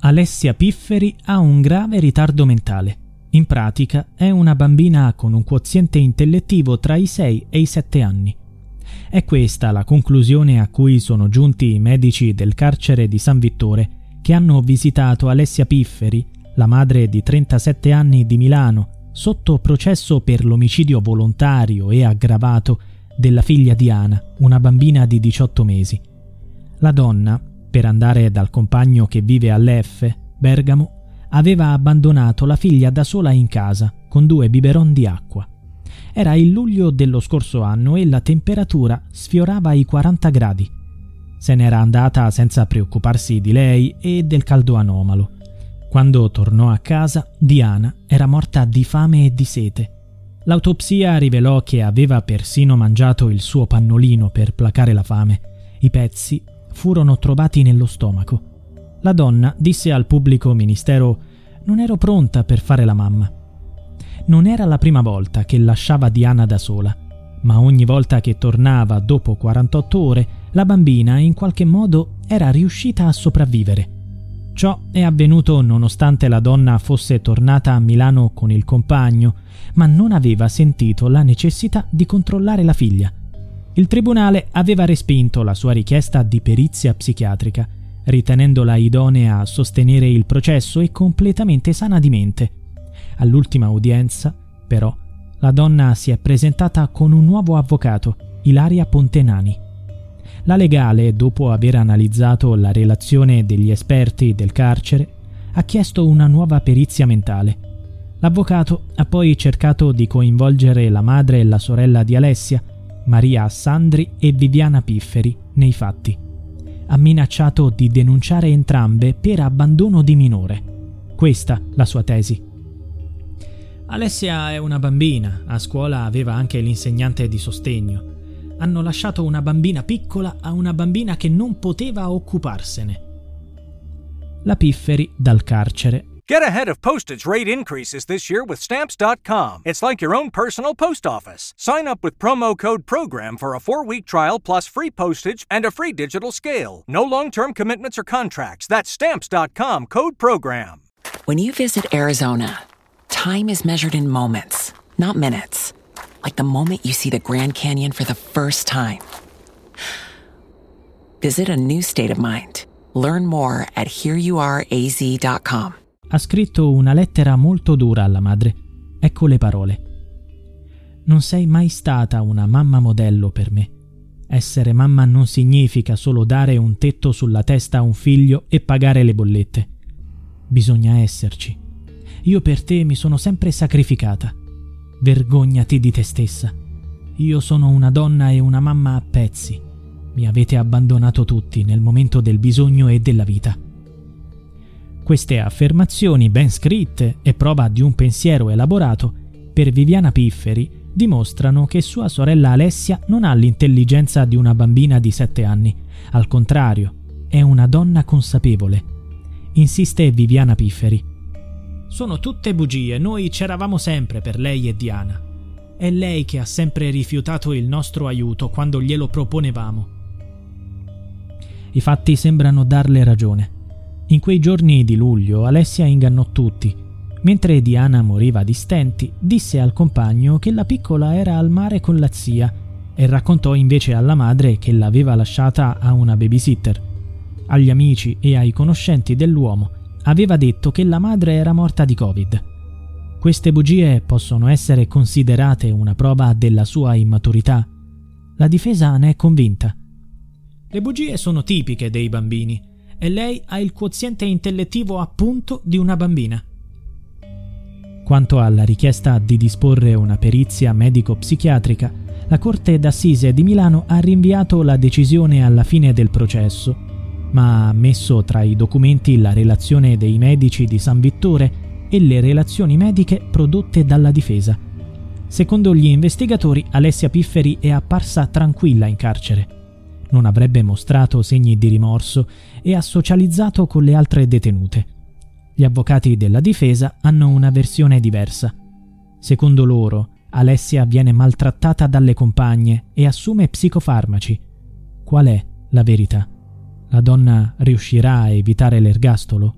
Alessia Pifferi ha un grave ritardo mentale. In pratica è una bambina con un quoziente intellettivo tra i 6 e i 7 anni. È questa la conclusione a cui sono giunti i medici del carcere di San Vittore che hanno visitato Alessia Pifferi, la madre di 37 anni di Milano, sotto processo per l'omicidio volontario e aggravato della figlia di Ana, una bambina di 18 mesi. La donna, per andare dal compagno che vive all'F, Bergamo, aveva abbandonato la figlia da sola in casa con due biberon di acqua. Era il luglio dello scorso anno e la temperatura sfiorava i 40 gradi. Se n'era andata senza preoccuparsi di lei e del caldo anomalo. Quando tornò a casa, Diana era morta di fame e di sete. L'autopsia rivelò che aveva persino mangiato il suo pannolino per placare la fame. I pezzi furono trovati nello stomaco. La donna disse al pubblico ministero non ero pronta per fare la mamma. Non era la prima volta che lasciava Diana da sola, ma ogni volta che tornava dopo 48 ore, la bambina in qualche modo era riuscita a sopravvivere. Ciò è avvenuto nonostante la donna fosse tornata a Milano con il compagno, ma non aveva sentito la necessità di controllare la figlia. Il tribunale aveva respinto la sua richiesta di perizia psichiatrica, ritenendola idonea a sostenere il processo e completamente sana di mente. All'ultima udienza, però, la donna si è presentata con un nuovo avvocato, Ilaria Pontenani. La legale, dopo aver analizzato la relazione degli esperti del carcere, ha chiesto una nuova perizia mentale. L'avvocato ha poi cercato di coinvolgere la madre e la sorella di Alessia, Maria Sandri e Viviana Pifferi, nei fatti. Ha minacciato di denunciare entrambe per abbandono di minore. Questa la sua tesi. Alessia è una bambina, a scuola aveva anche l'insegnante di sostegno. Hanno lasciato una bambina piccola a una bambina che non poteva occuparsene. La Pifferi dal carcere Get ahead of postage rate increases this year with Stamps.com. It's like your own personal post office. Sign up with promo code PROGRAM for a four week trial plus free postage and a free digital scale. No long term commitments or contracts. That's Stamps.com code PROGRAM. When you visit Arizona, time is measured in moments, not minutes. Like the moment you see the Grand Canyon for the first time. Visit a new state of mind. Learn more at hereyouareaz.com. ha scritto una lettera molto dura alla madre. Ecco le parole. Non sei mai stata una mamma modello per me. Essere mamma non significa solo dare un tetto sulla testa a un figlio e pagare le bollette. Bisogna esserci. Io per te mi sono sempre sacrificata. Vergognati di te stessa. Io sono una donna e una mamma a pezzi. Mi avete abbandonato tutti nel momento del bisogno e della vita. Queste affermazioni ben scritte e prova di un pensiero elaborato per Viviana Pifferi dimostrano che sua sorella Alessia non ha l'intelligenza di una bambina di 7 anni, al contrario, è una donna consapevole. Insiste Viviana Pifferi. Sono tutte bugie, noi c'eravamo sempre per lei e Diana. È lei che ha sempre rifiutato il nostro aiuto quando glielo proponevamo. I fatti sembrano darle ragione. In quei giorni di luglio Alessia ingannò tutti. Mentre Diana moriva di stenti, disse al compagno che la piccola era al mare con la zia e raccontò invece alla madre che l'aveva lasciata a una babysitter. Agli amici e ai conoscenti dell'uomo aveva detto che la madre era morta di Covid. Queste bugie possono essere considerate una prova della sua immaturità. La difesa ne è convinta. Le bugie sono tipiche dei bambini e lei ha il quoziente intellettivo appunto di una bambina. Quanto alla richiesta di disporre una perizia medico-psichiatrica, la Corte d'Assise di Milano ha rinviato la decisione alla fine del processo, ma ha messo tra i documenti la relazione dei medici di San Vittore e le relazioni mediche prodotte dalla difesa. Secondo gli investigatori, Alessia Pifferi è apparsa tranquilla in carcere non avrebbe mostrato segni di rimorso e ha socializzato con le altre detenute. Gli avvocati della difesa hanno una versione diversa. Secondo loro, Alessia viene maltrattata dalle compagne e assume psicofarmaci. Qual è la verità? La donna riuscirà a evitare l'ergastolo?